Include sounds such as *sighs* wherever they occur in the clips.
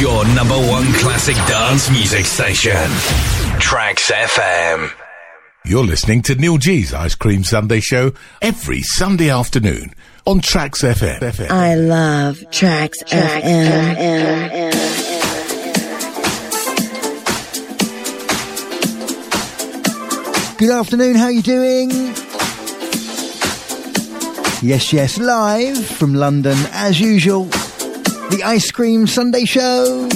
Your number one classic dance music station. Trax FM. You're listening to Neil G's Ice Cream Sundae Show every Sunday afternoon on Trax FM. I love Trax, Trax FM. FM. Good afternoon, how are you doing? Yes, yes, live from London as usual. The Ice Cream Sundae Show.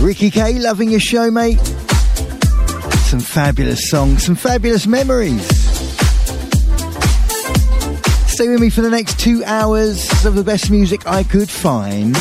Ricky K, loving your show, mate. Some fabulous songs, some fabulous memories. Stay with me for the next two hours of the best music I could find.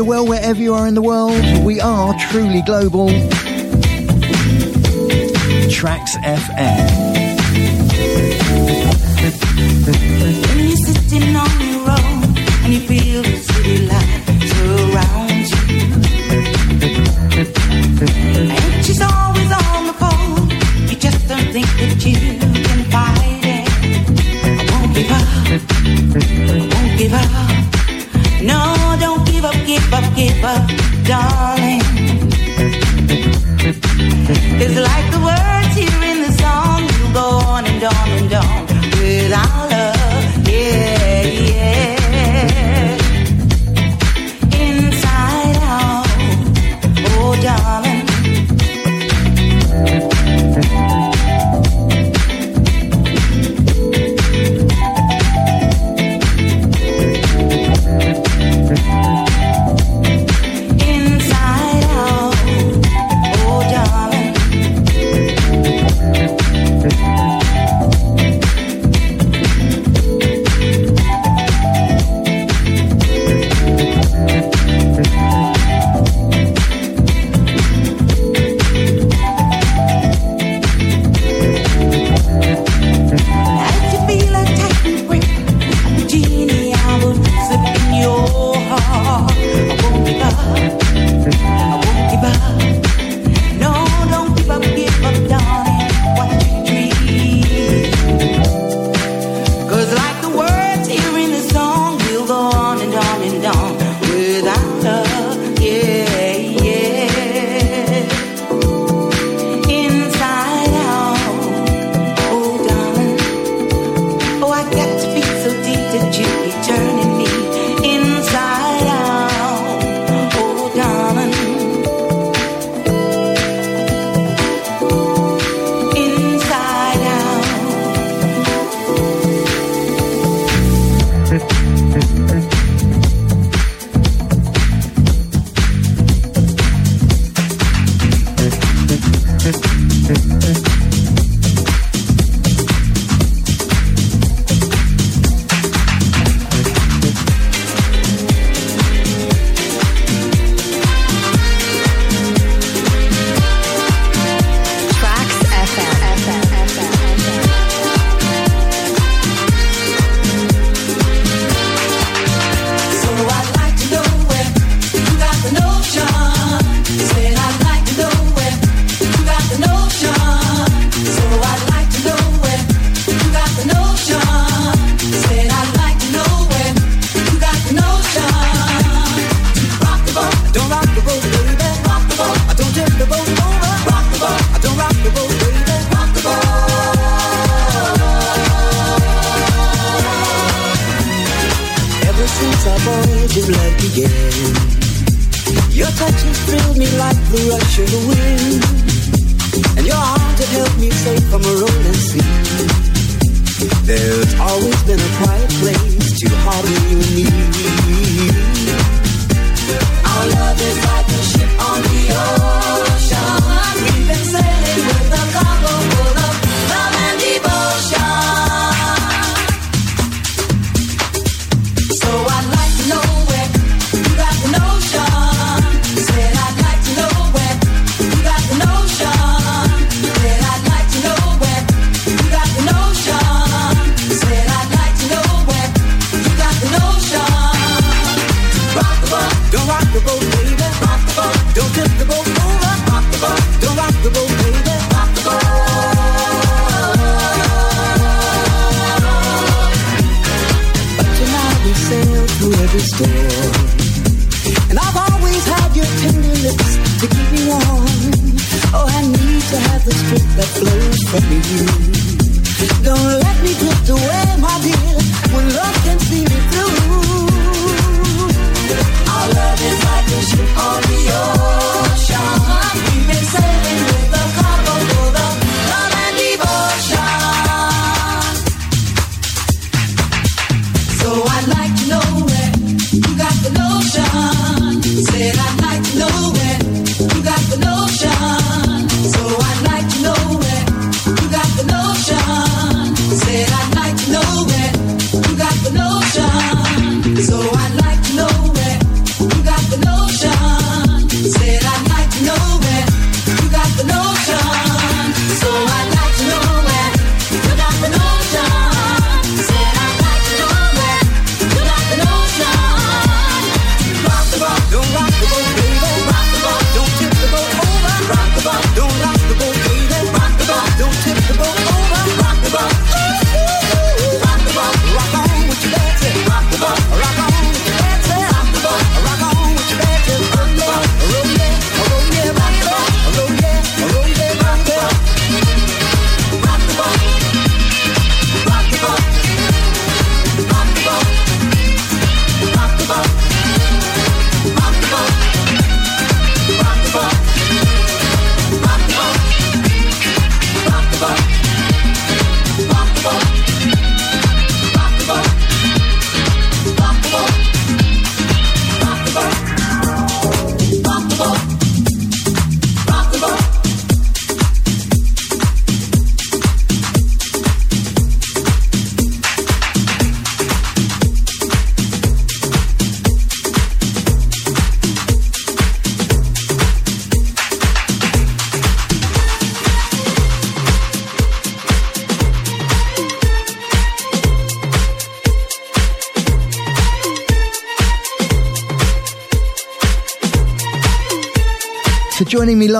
you're well wherever you are in the world. We are truly global. Trax FM. never done.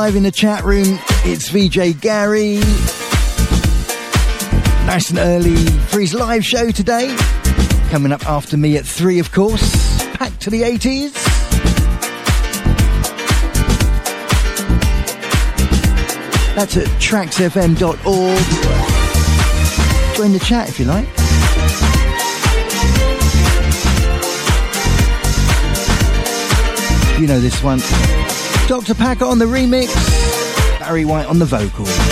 live in the chat room. It's VJ Gary. Nice and early for his live show today. Coming up after me at three, of course. Back to the 80s. That's at traxfm.org. Join the chat if you like. You know this one. Dr. Packer on the remix, Barry White on the vocals.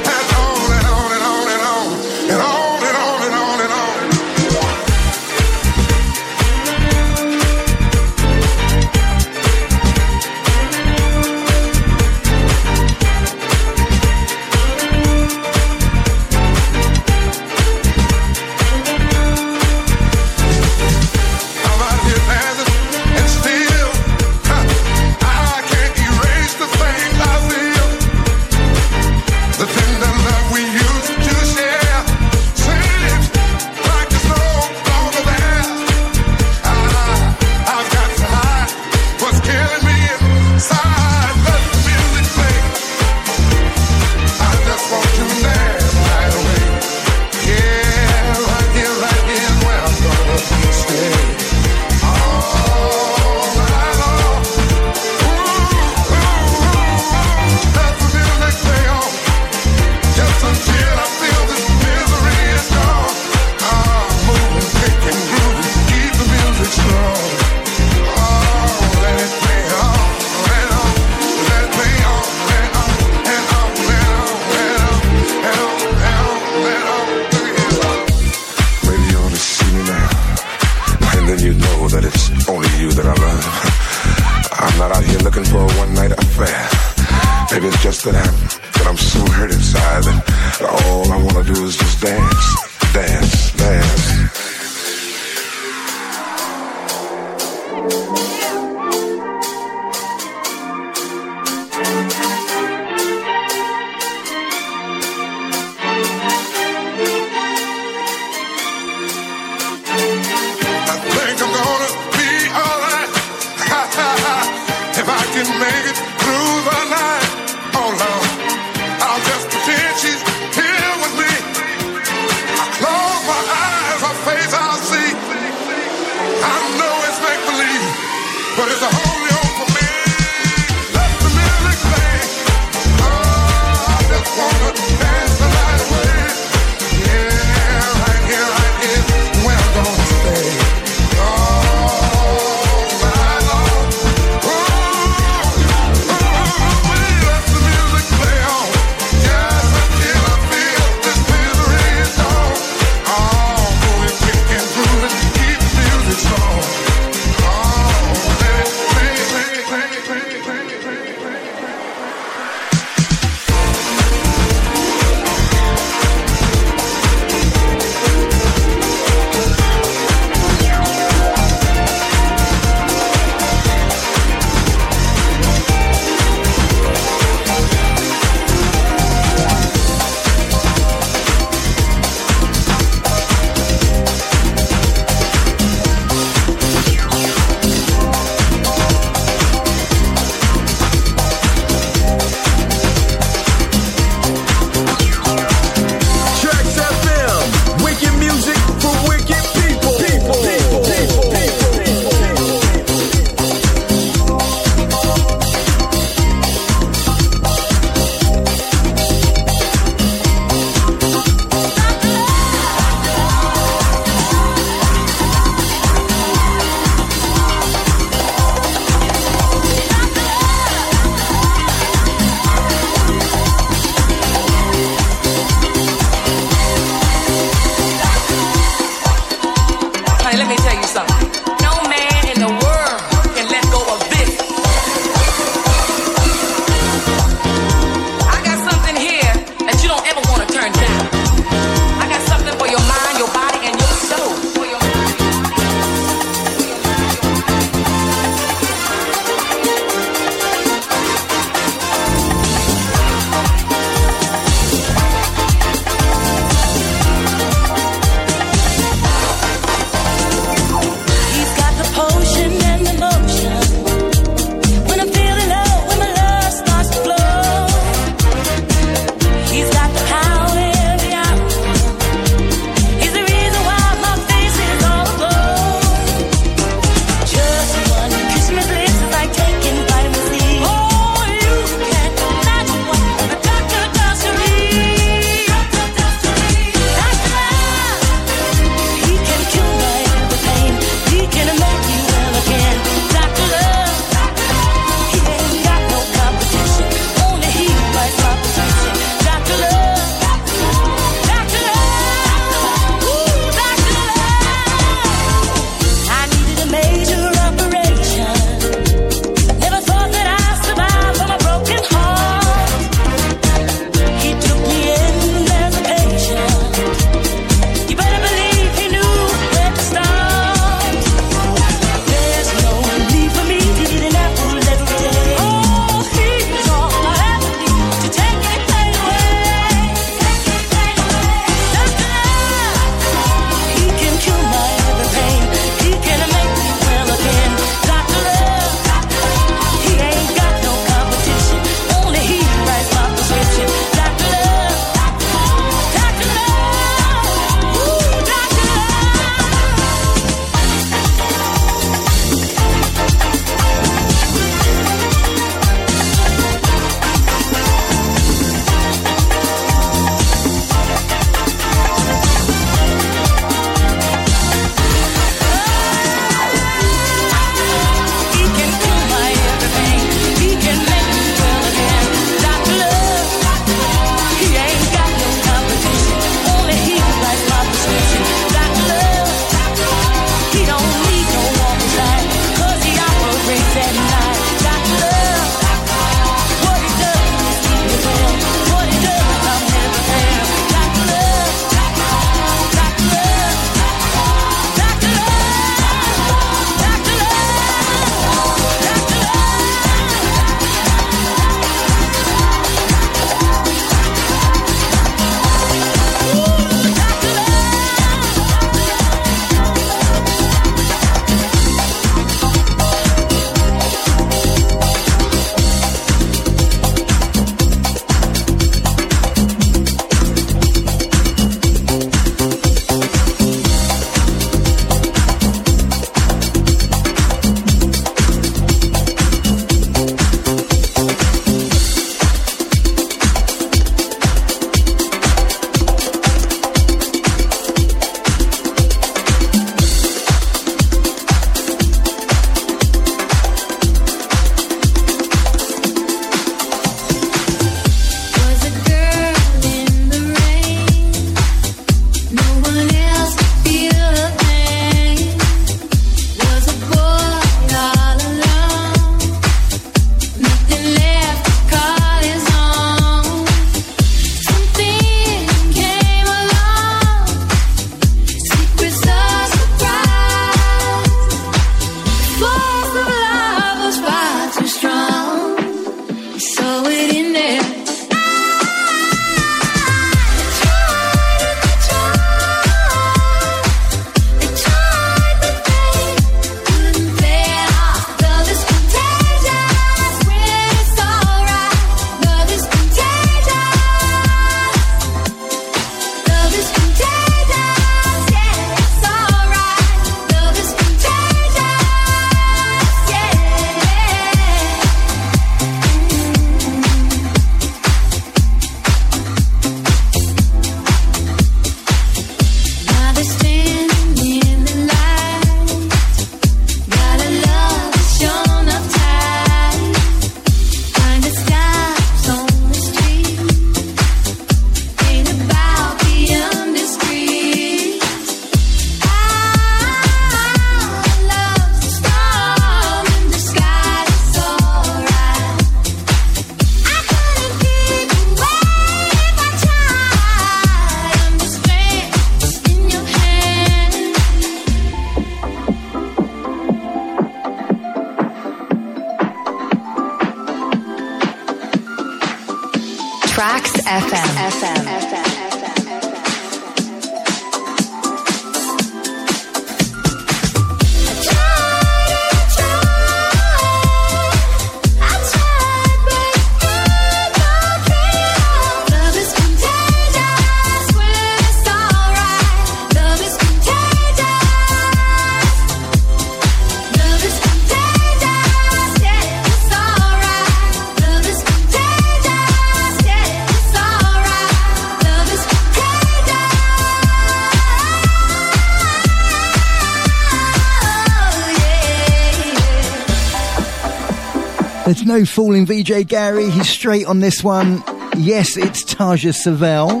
No fooling VJ Gary. He's straight on this one. Yes, it's Taja Sevelle.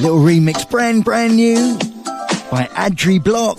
Little remix, brand brand new by Adri Block.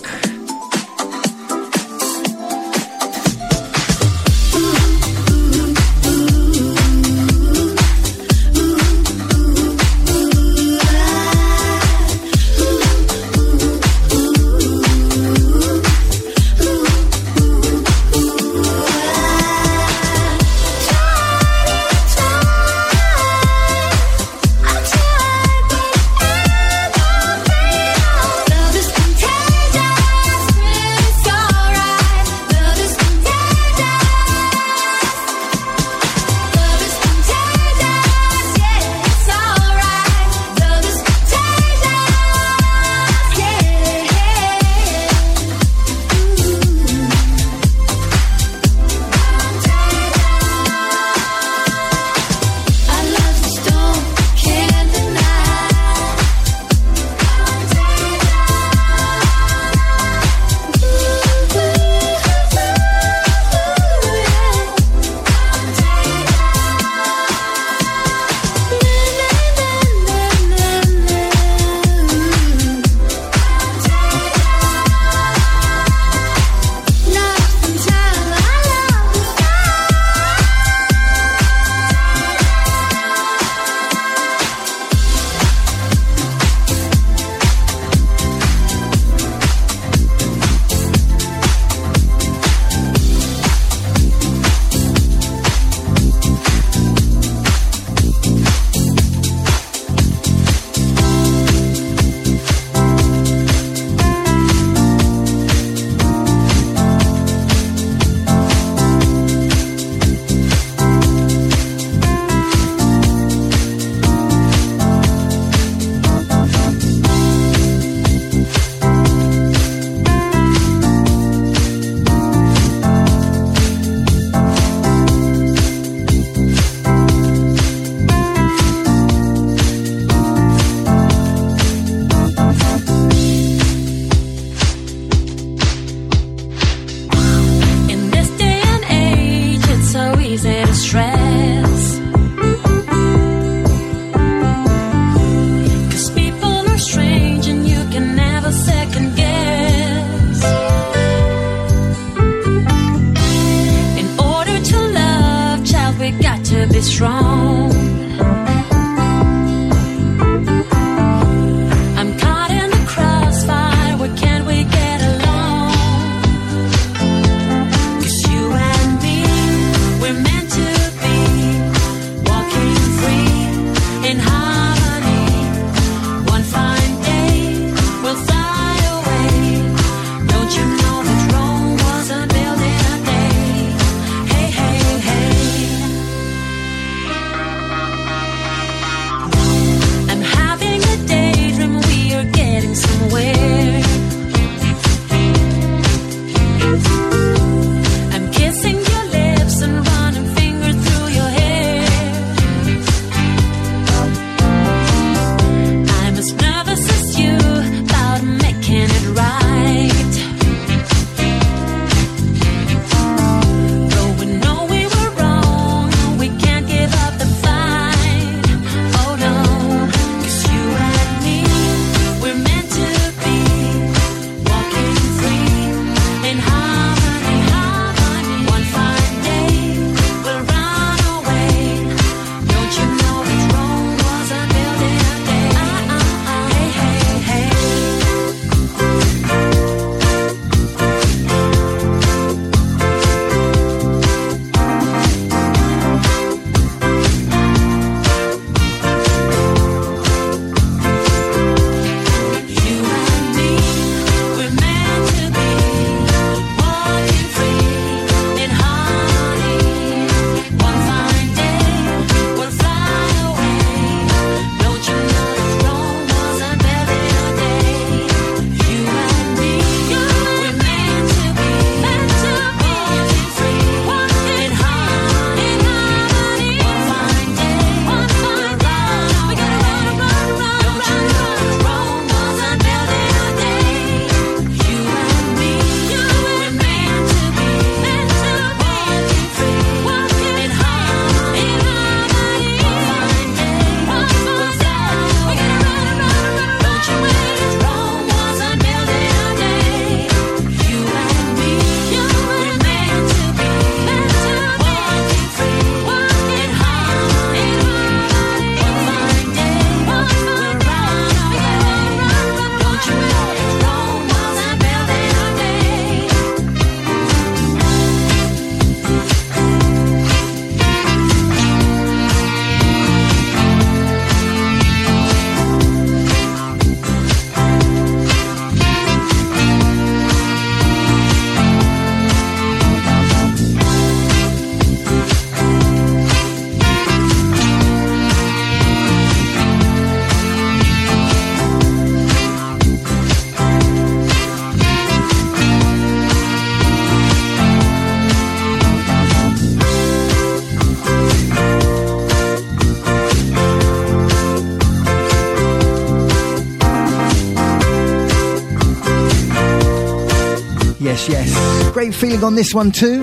Great feeling on this one too.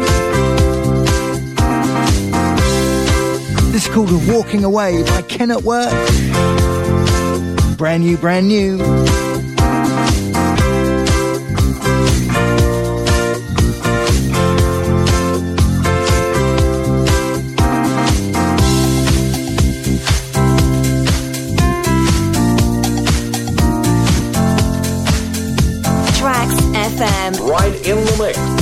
This is called Walking Away by Ken at Work. Brand new, brand new. Trax FM. Right in the mix.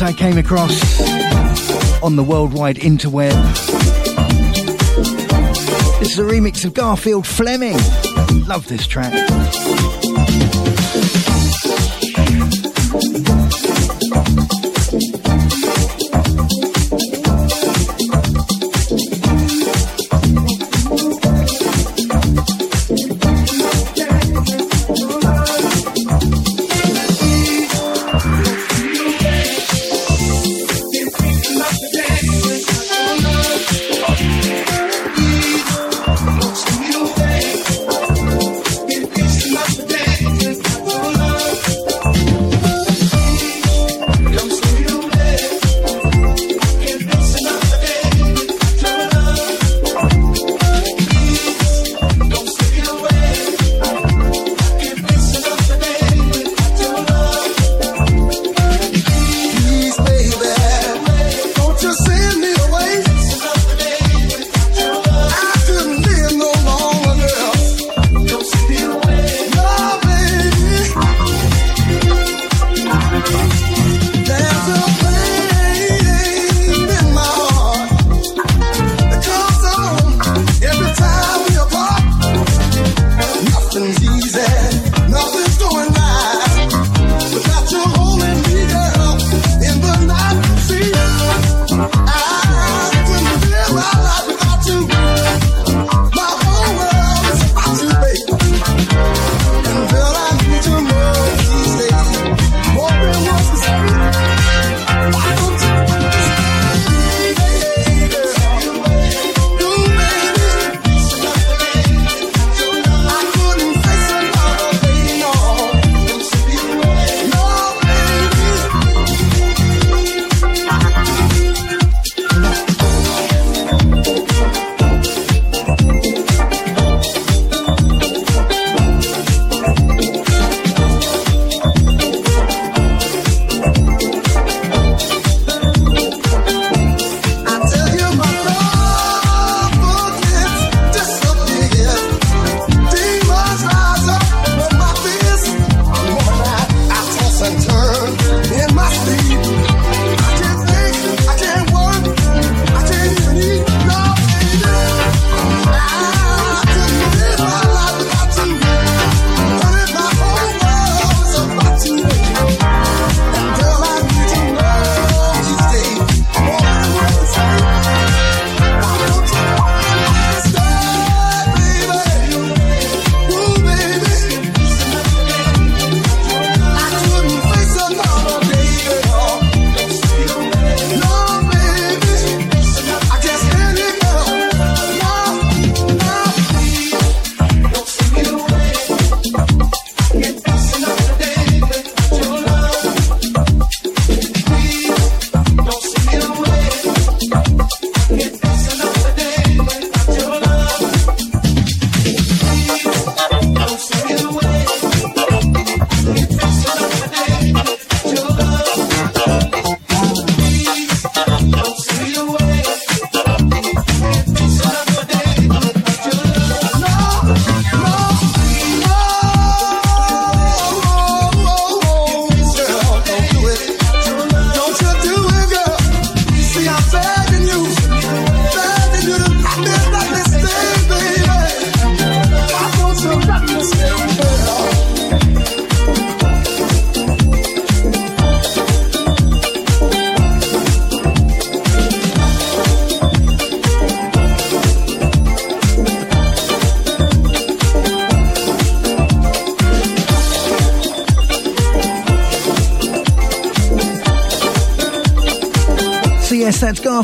I came across on the worldwide interweb. This is a remix of Garfield Fleming. Love this track.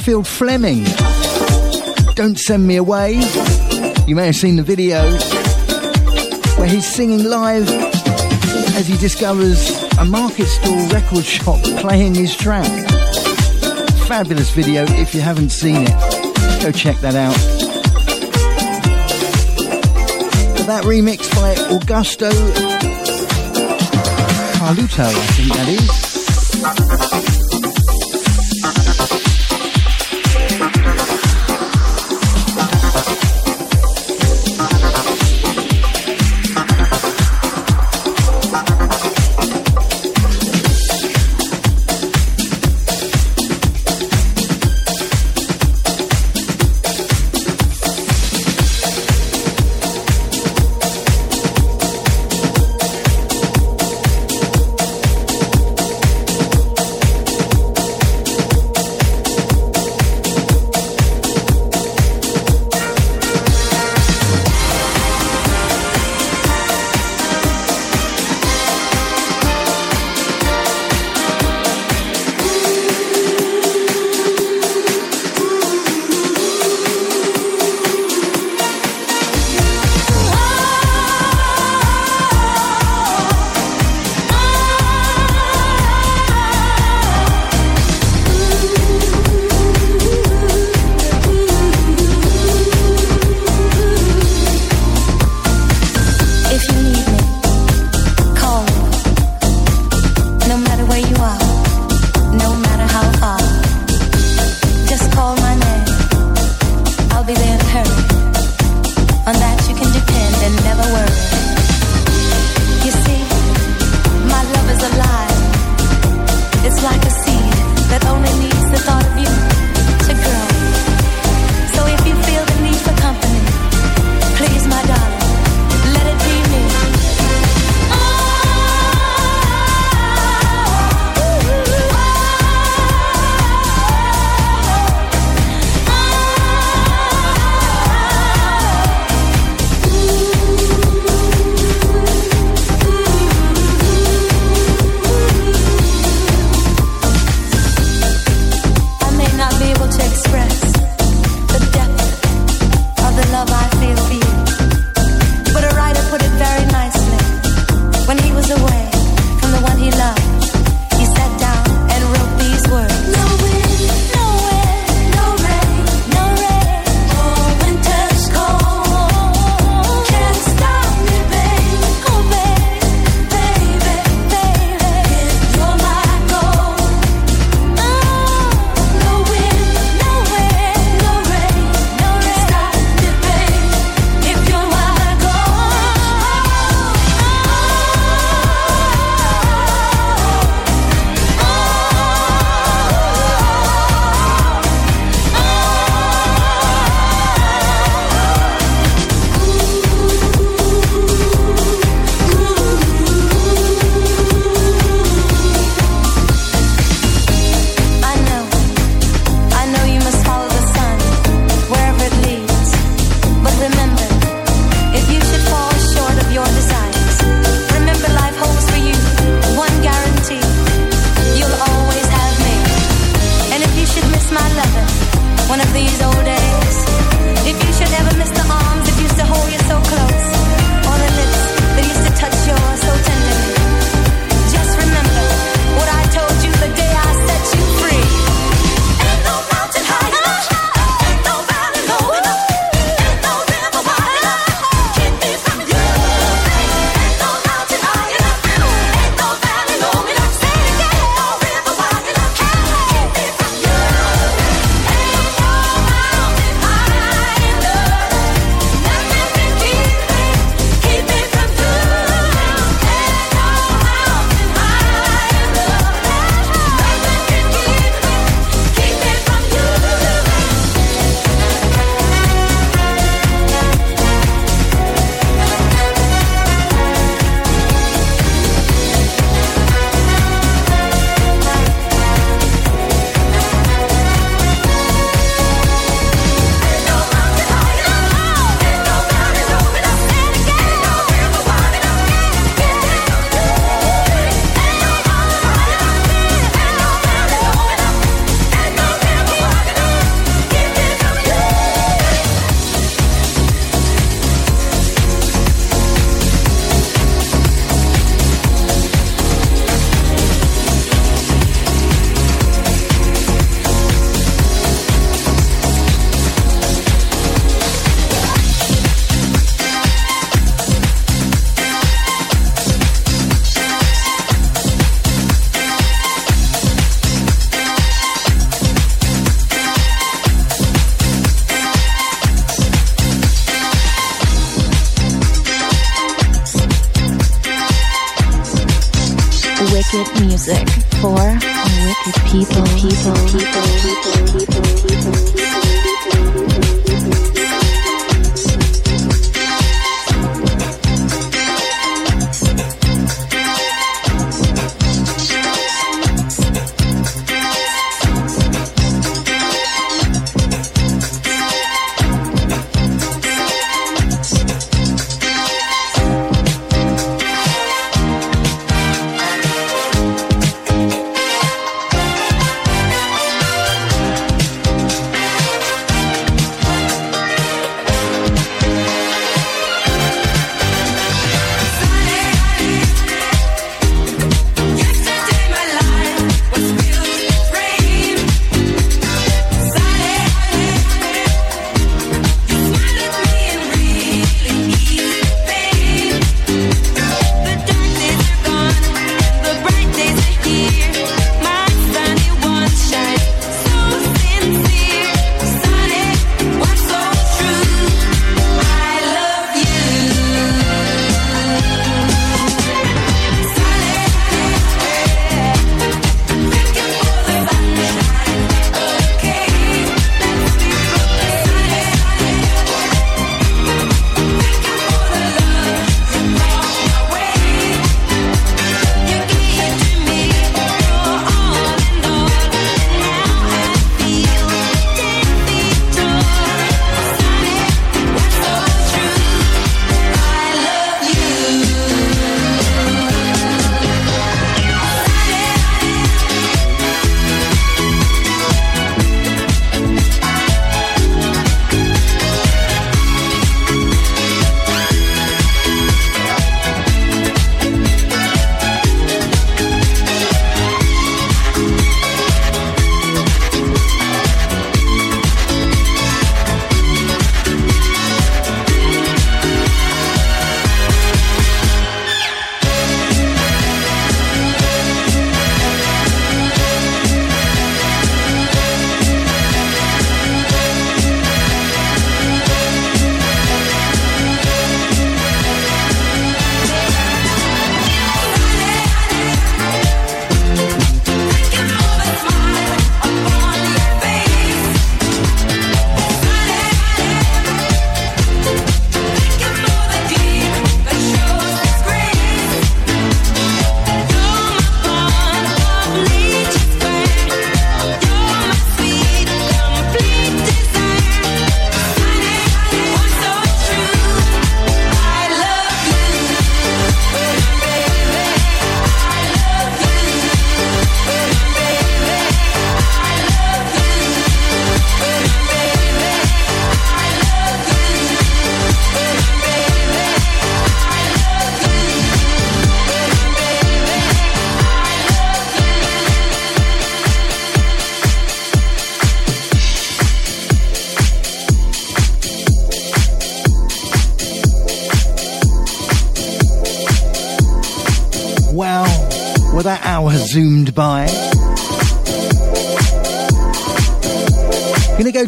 Phil Fleming. Don't Send Me Away. You may have seen the video where he's singing live as he discovers a market stall record *laughs* shop playing his track. Fabulous video. If you haven't seen it, go check that out. That remix by Augusto Carluto, I think that is.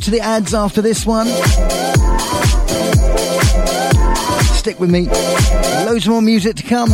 To the ads after this one. Stick with me. Loads more music to come.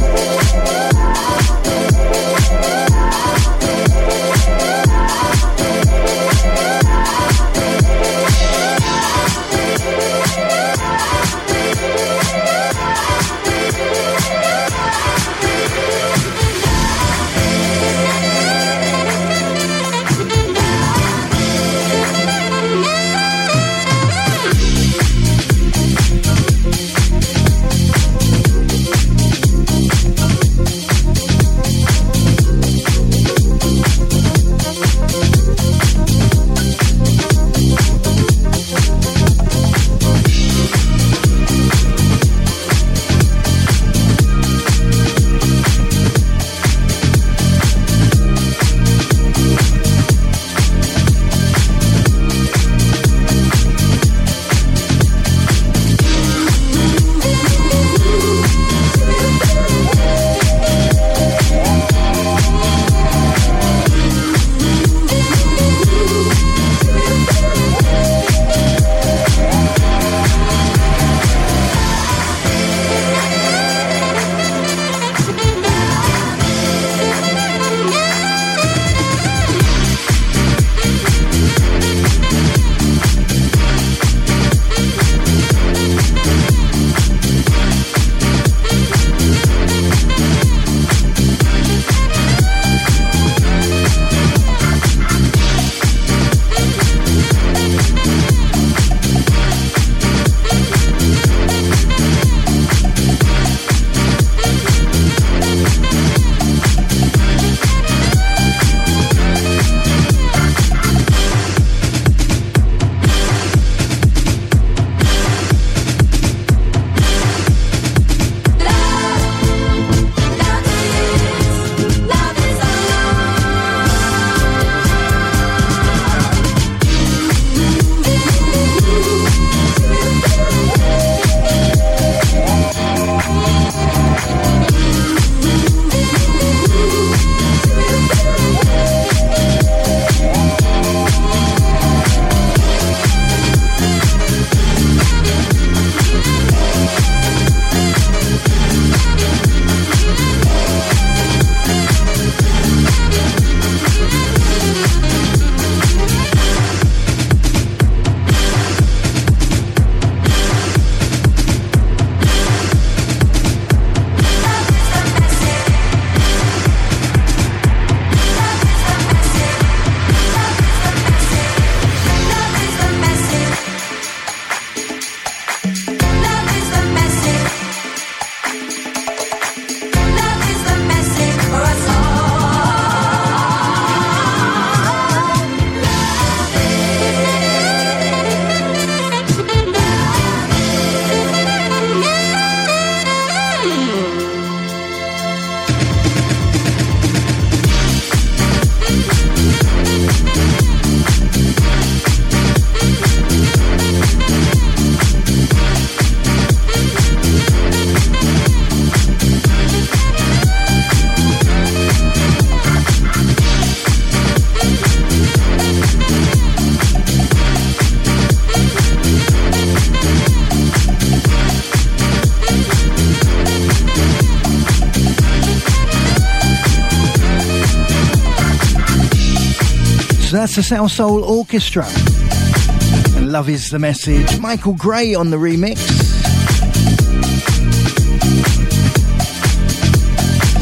So that's the Salsoul Orchestra. And love is the message. Michael Gray on the remix.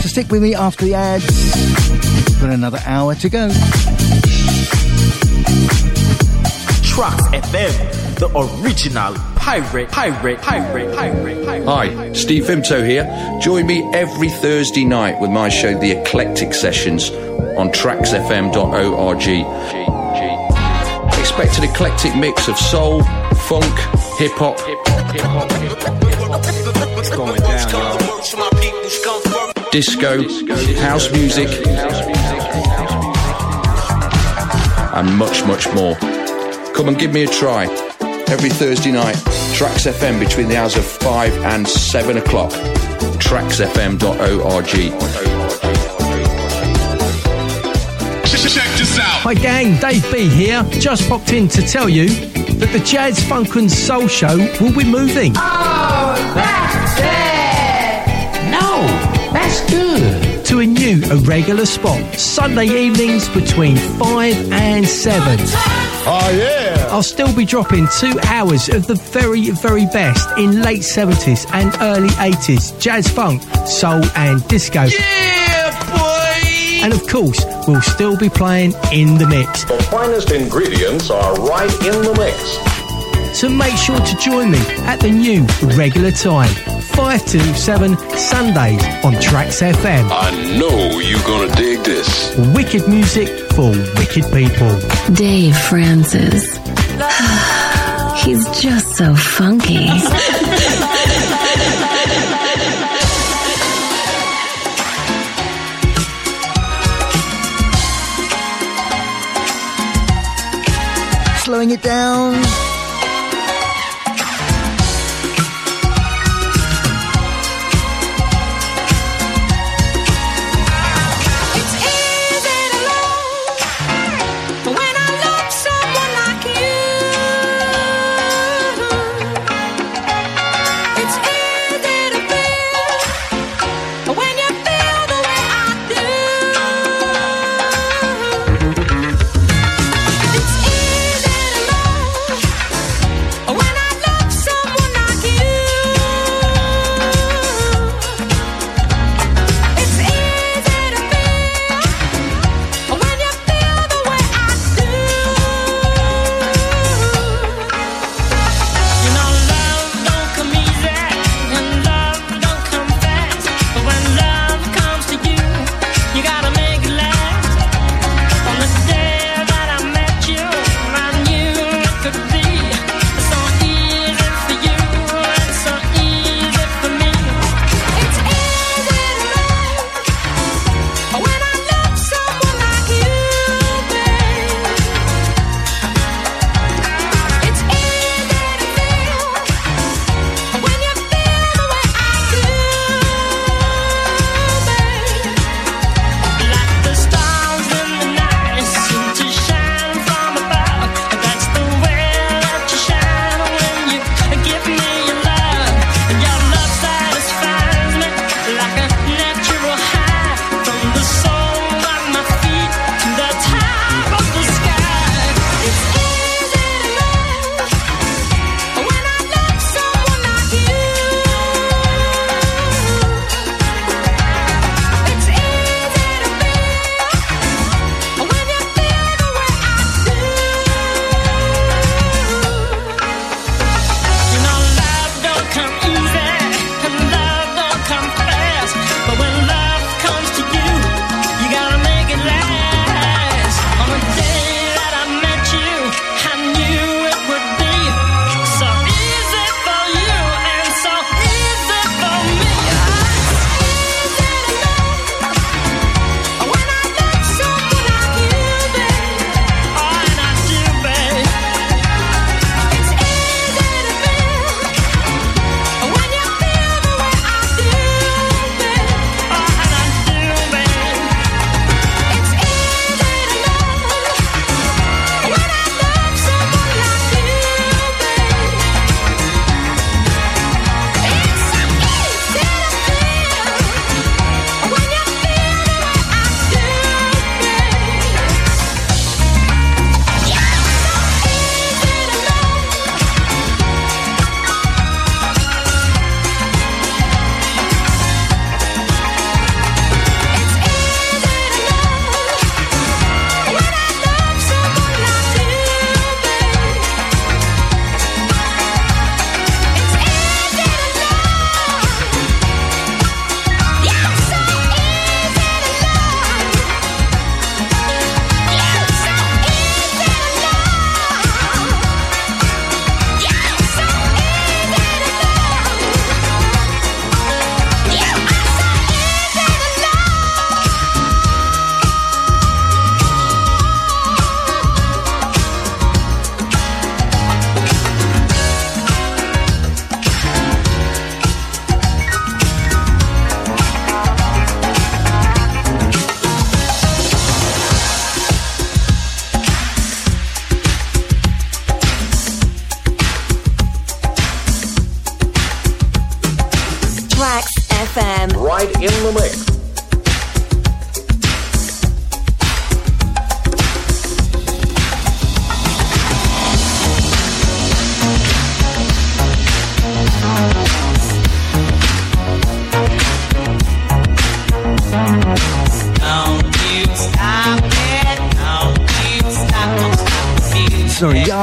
So stick with me after the ads. Got another hour to go. Trax FM, the original pirate, pirate, pirate, pirate, pirate. Hi, Steve Vimto here. Join me every Thursday night with my show, The Eclectic Sessions, on traxfm.org. Expect an eclectic mix of soul, funk, hip hop, disco, house music, and much, much more. Come and give me a try. Every Thursday night, Trax FM between the hours of 5 and 7 o'clock. traxfm.org. Check this out. Hi gang, Dave B here. Just popped in to tell you that the Jazz Funk and Soul Show will be moving. Oh, that's it! No, that's good. To a new irregular spot, Sunday evenings between 5 and 7. Oh, yeah. I'll still be dropping two hours of the very, very best in late 70s and early 80s jazz funk, soul, and disco. Yeah, boy. And of course, we'll still be playing in the mix. The finest ingredients are right in the mix. So make sure to join me at the new regular time, 5 to 7 Sundays on Trax FM. I know you're gonna dig this. Wicked music for wicked people. Dave Francis. *sighs* He's just so funky. *laughs* Slowing it down.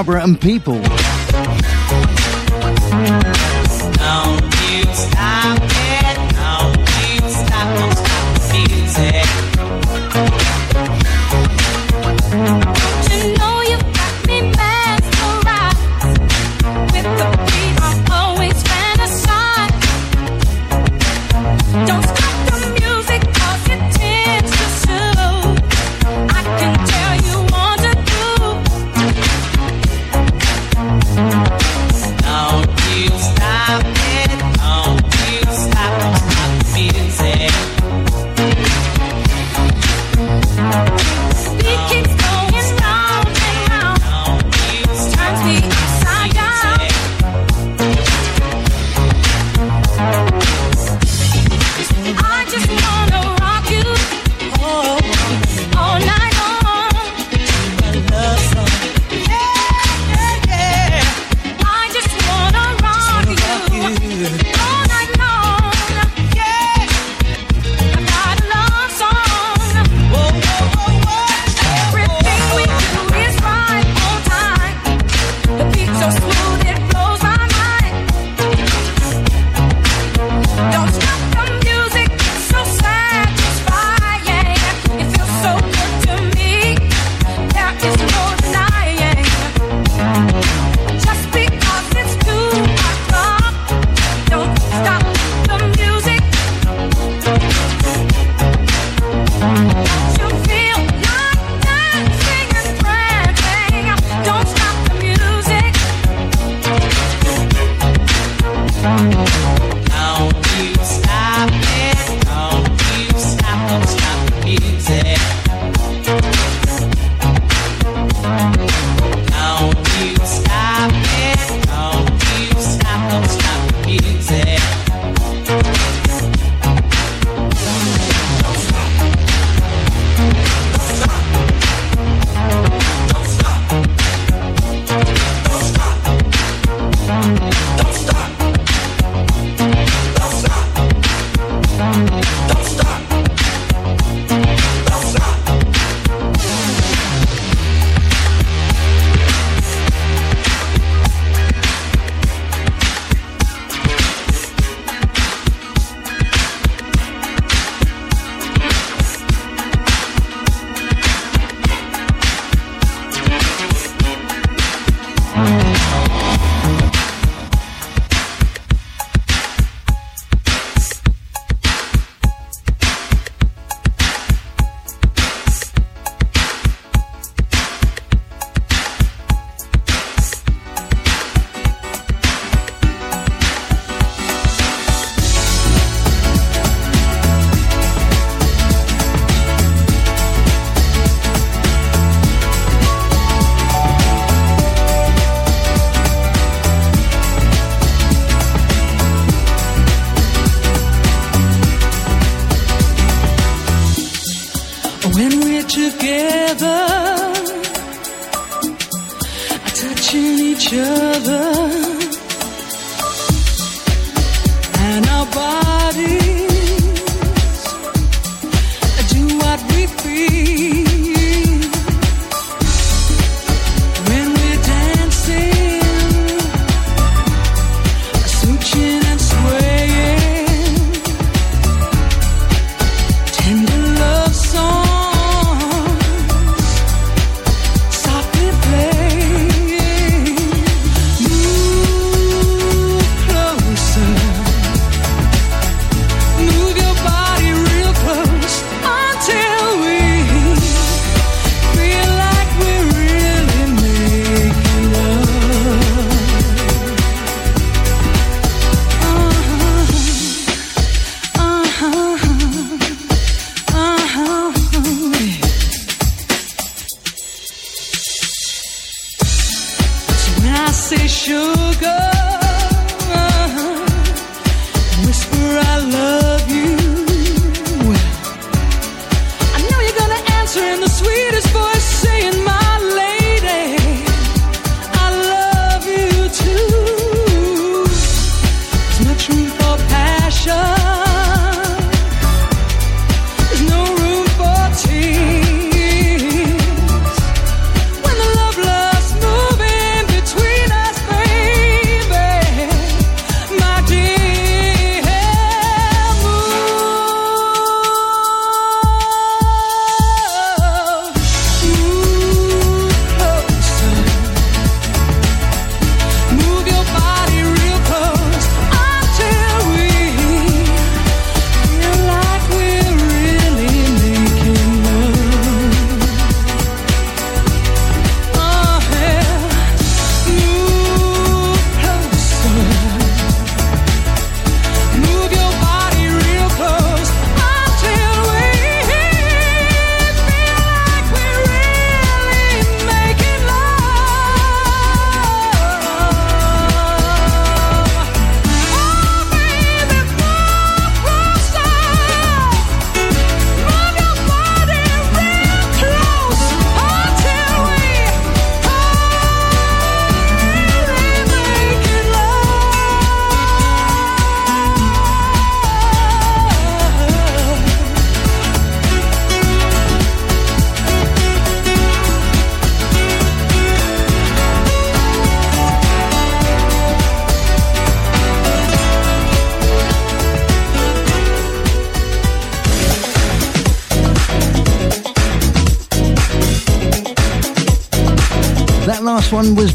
Yarbrough and people.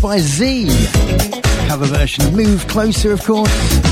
By Z. Cover version Move Closer, of course.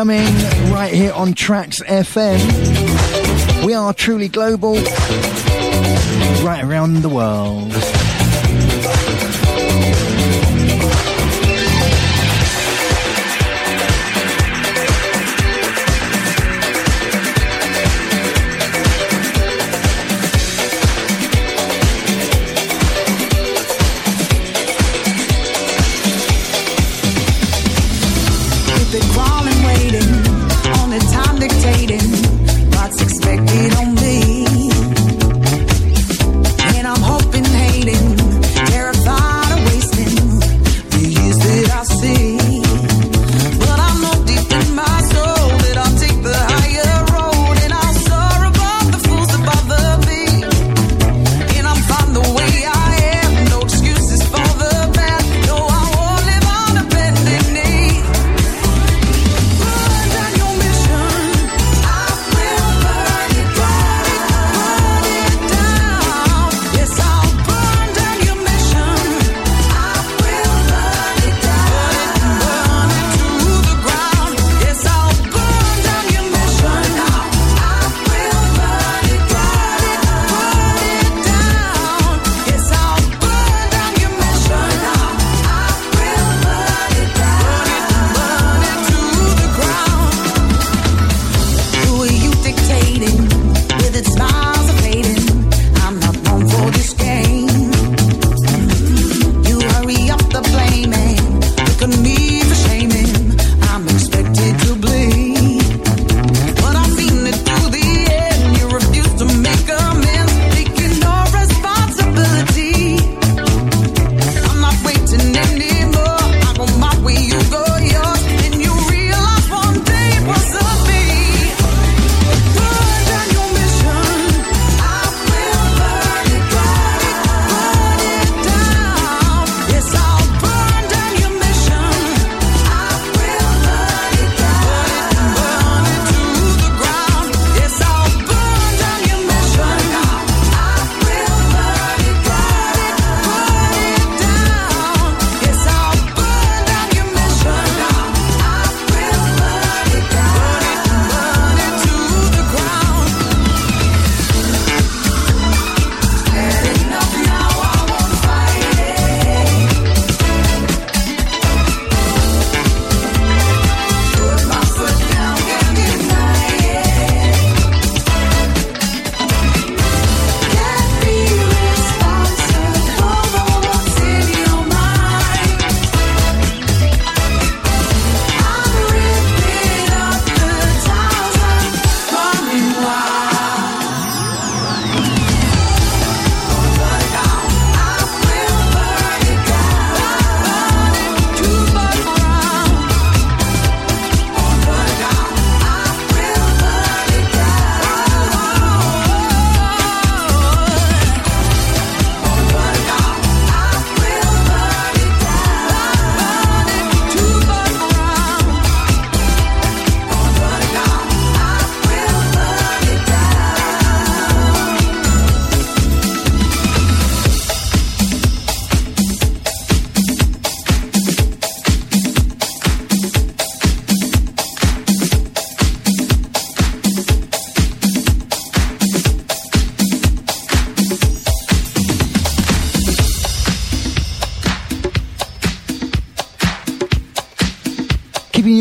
coming right here on Trax FM. We are truly global, right around the world.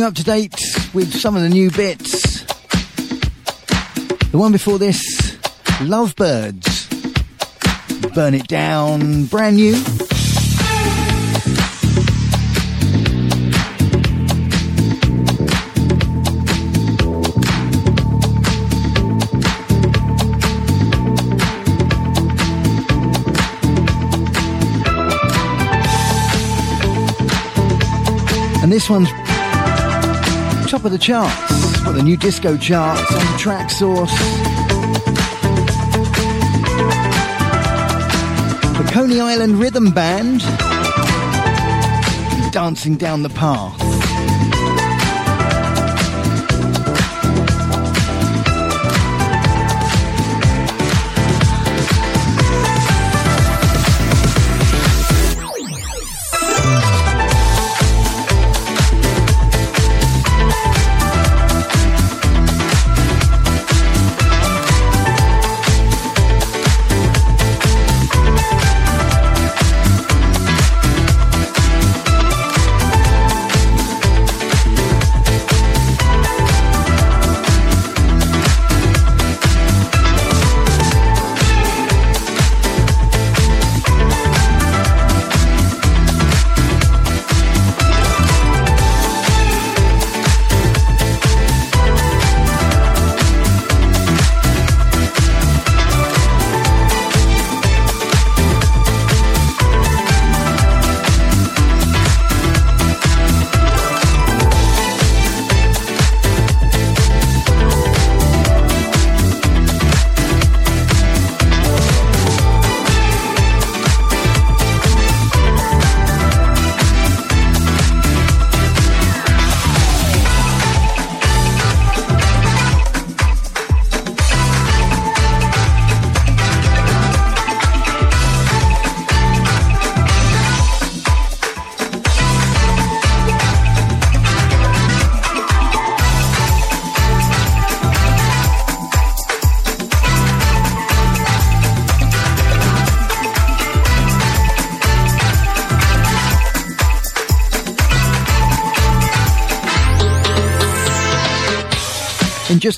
Up to date with some of the new bits. The one before this, Lovebirds. Burn It Down, brand new. And this one's top of the charts. Got the new disco charts on Traxsource. The Coney Island Rhythm Band. Dancing down the path.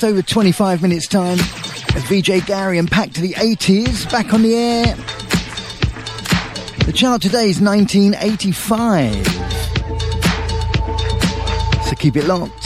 Just over 25 minutes' time, as VJ Gary and Pack to the 80s back on the air. The chart today is 1985. So keep it locked.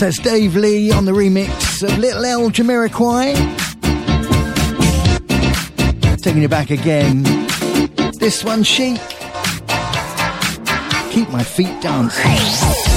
yes, that's Dave Lee on the remix of Little L Jamiroquai. Taking you back again. This one, Chic. Keep my feet dancing.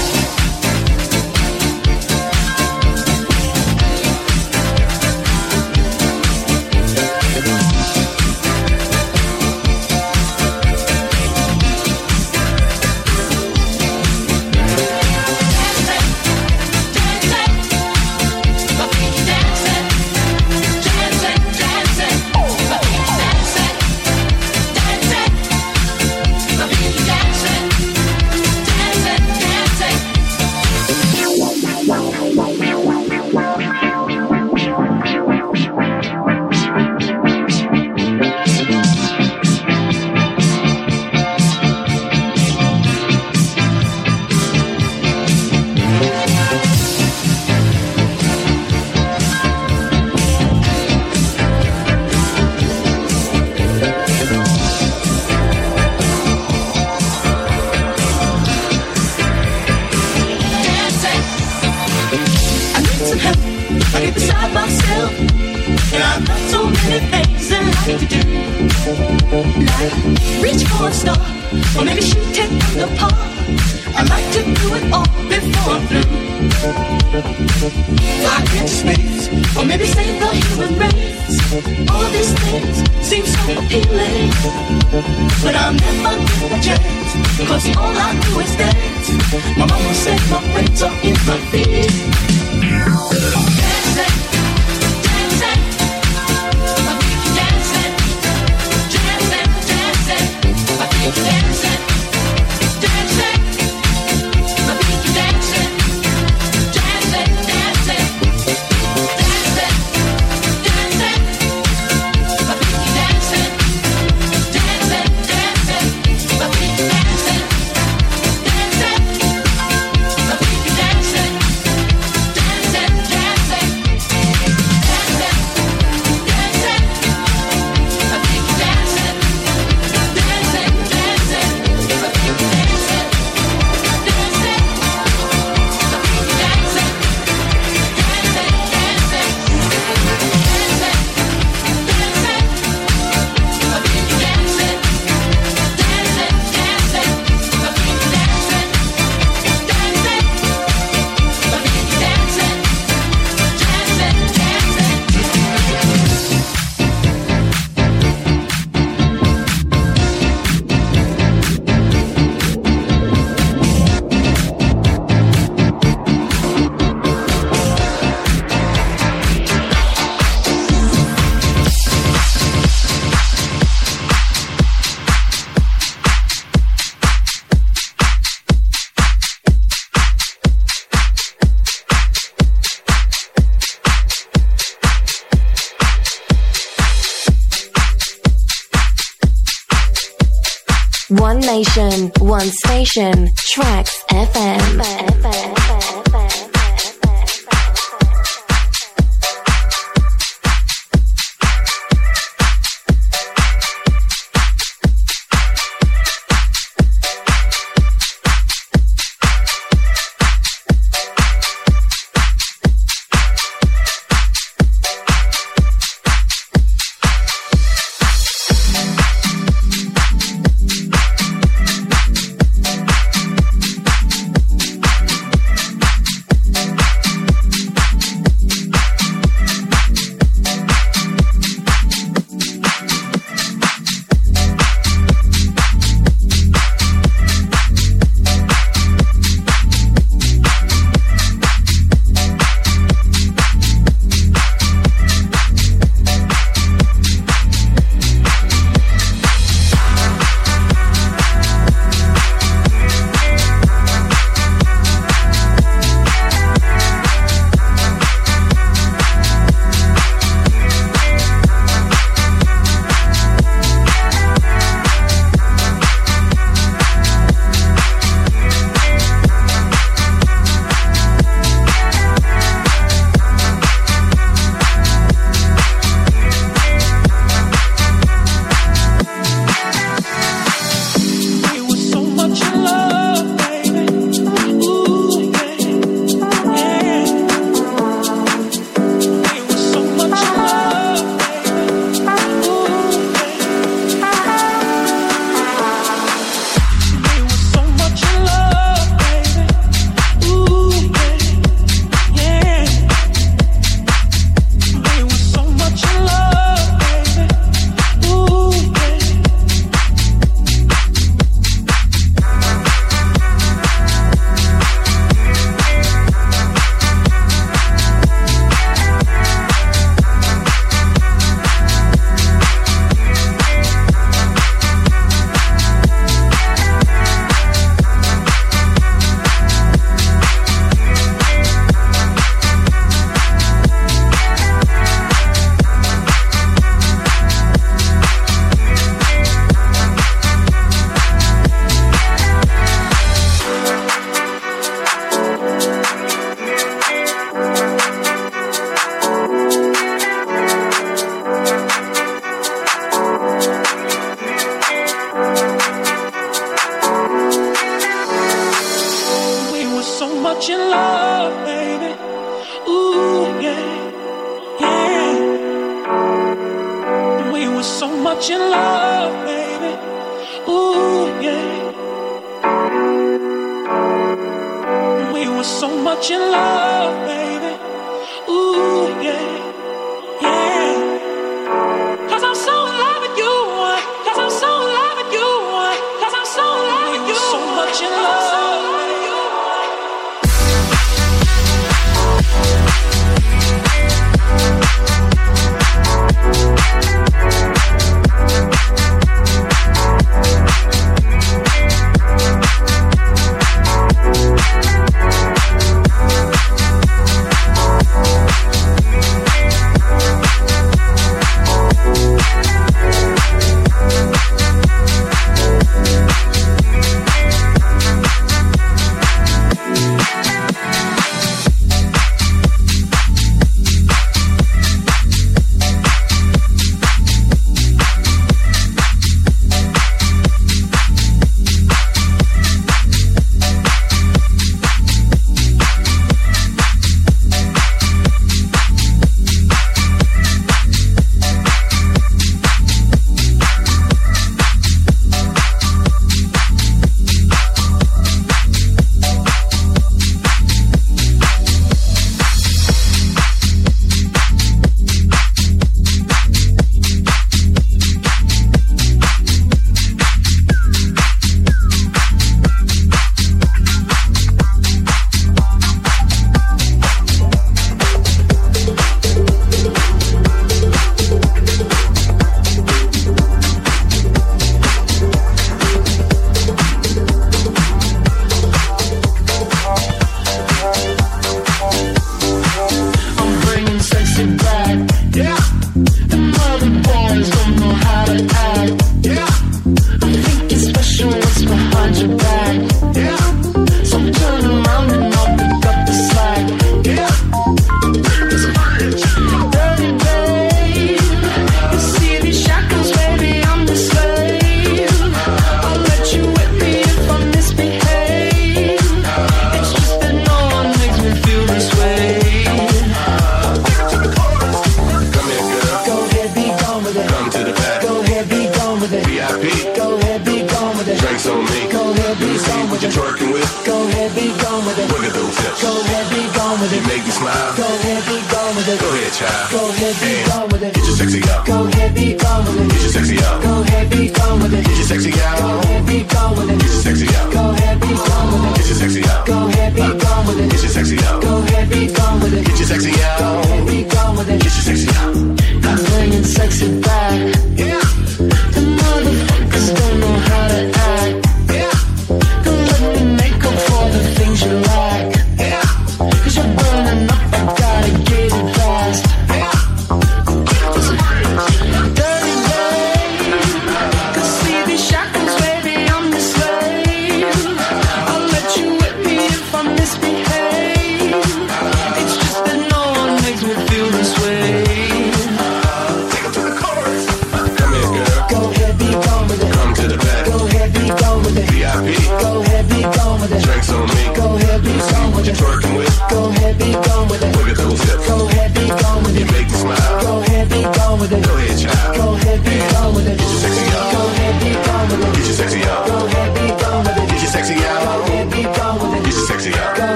Connection.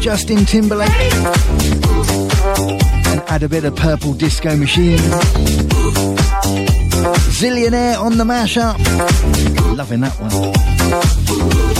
Justin Timberlake and add a bit of purple disco machine. Zillionaire on the mashup. Loving that one.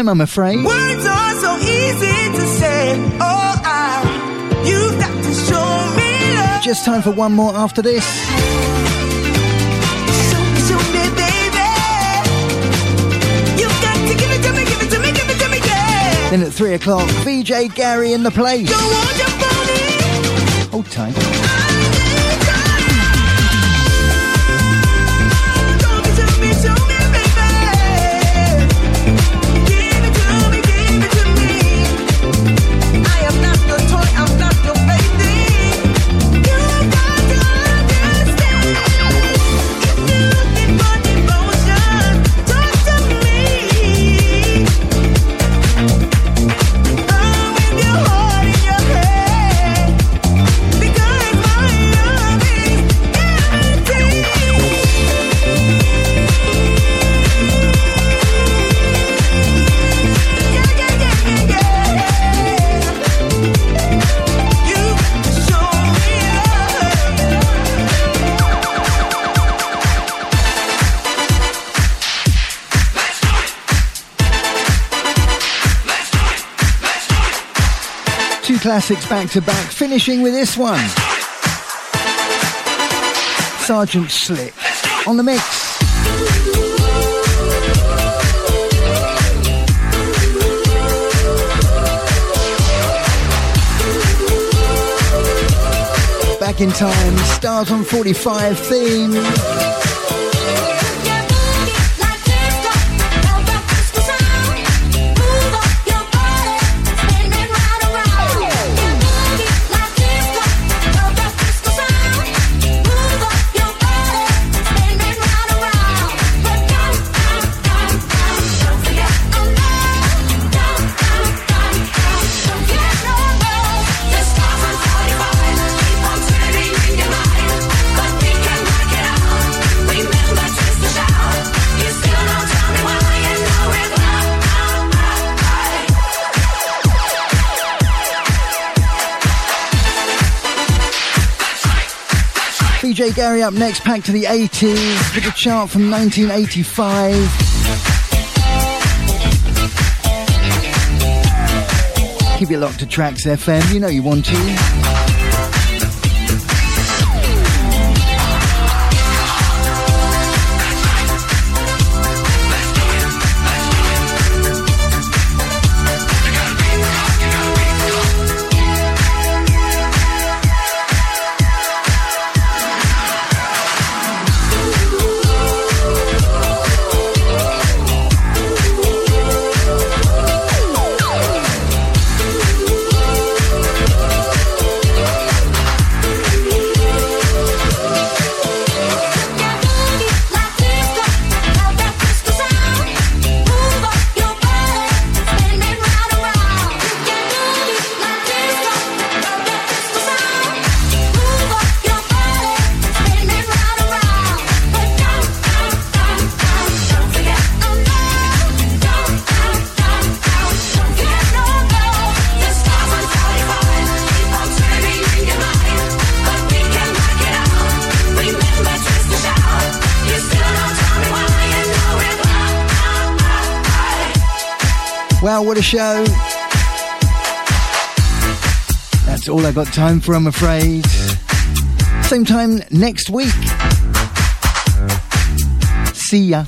Time, I'm afraid. Words are so easy to say. Oh, I, you've got to show me love. Just time for one more after this. Show me, baby. You've got to give it to me, give it to me, give it to me, yeah. Then at three o'clock, VJ Gary in the place. Don't want your body. Hold tight. Classics back to back, finishing with this one. Sergeant Slick on the mix. Back in time, stars on 45 theme. DJ Gary up next, back to the 80s with a chart from 1985. Keep it locked to Trax FM, you know you want to. Wow, what a show! That's all I got time for, I'm afraid. Same time next week. See ya.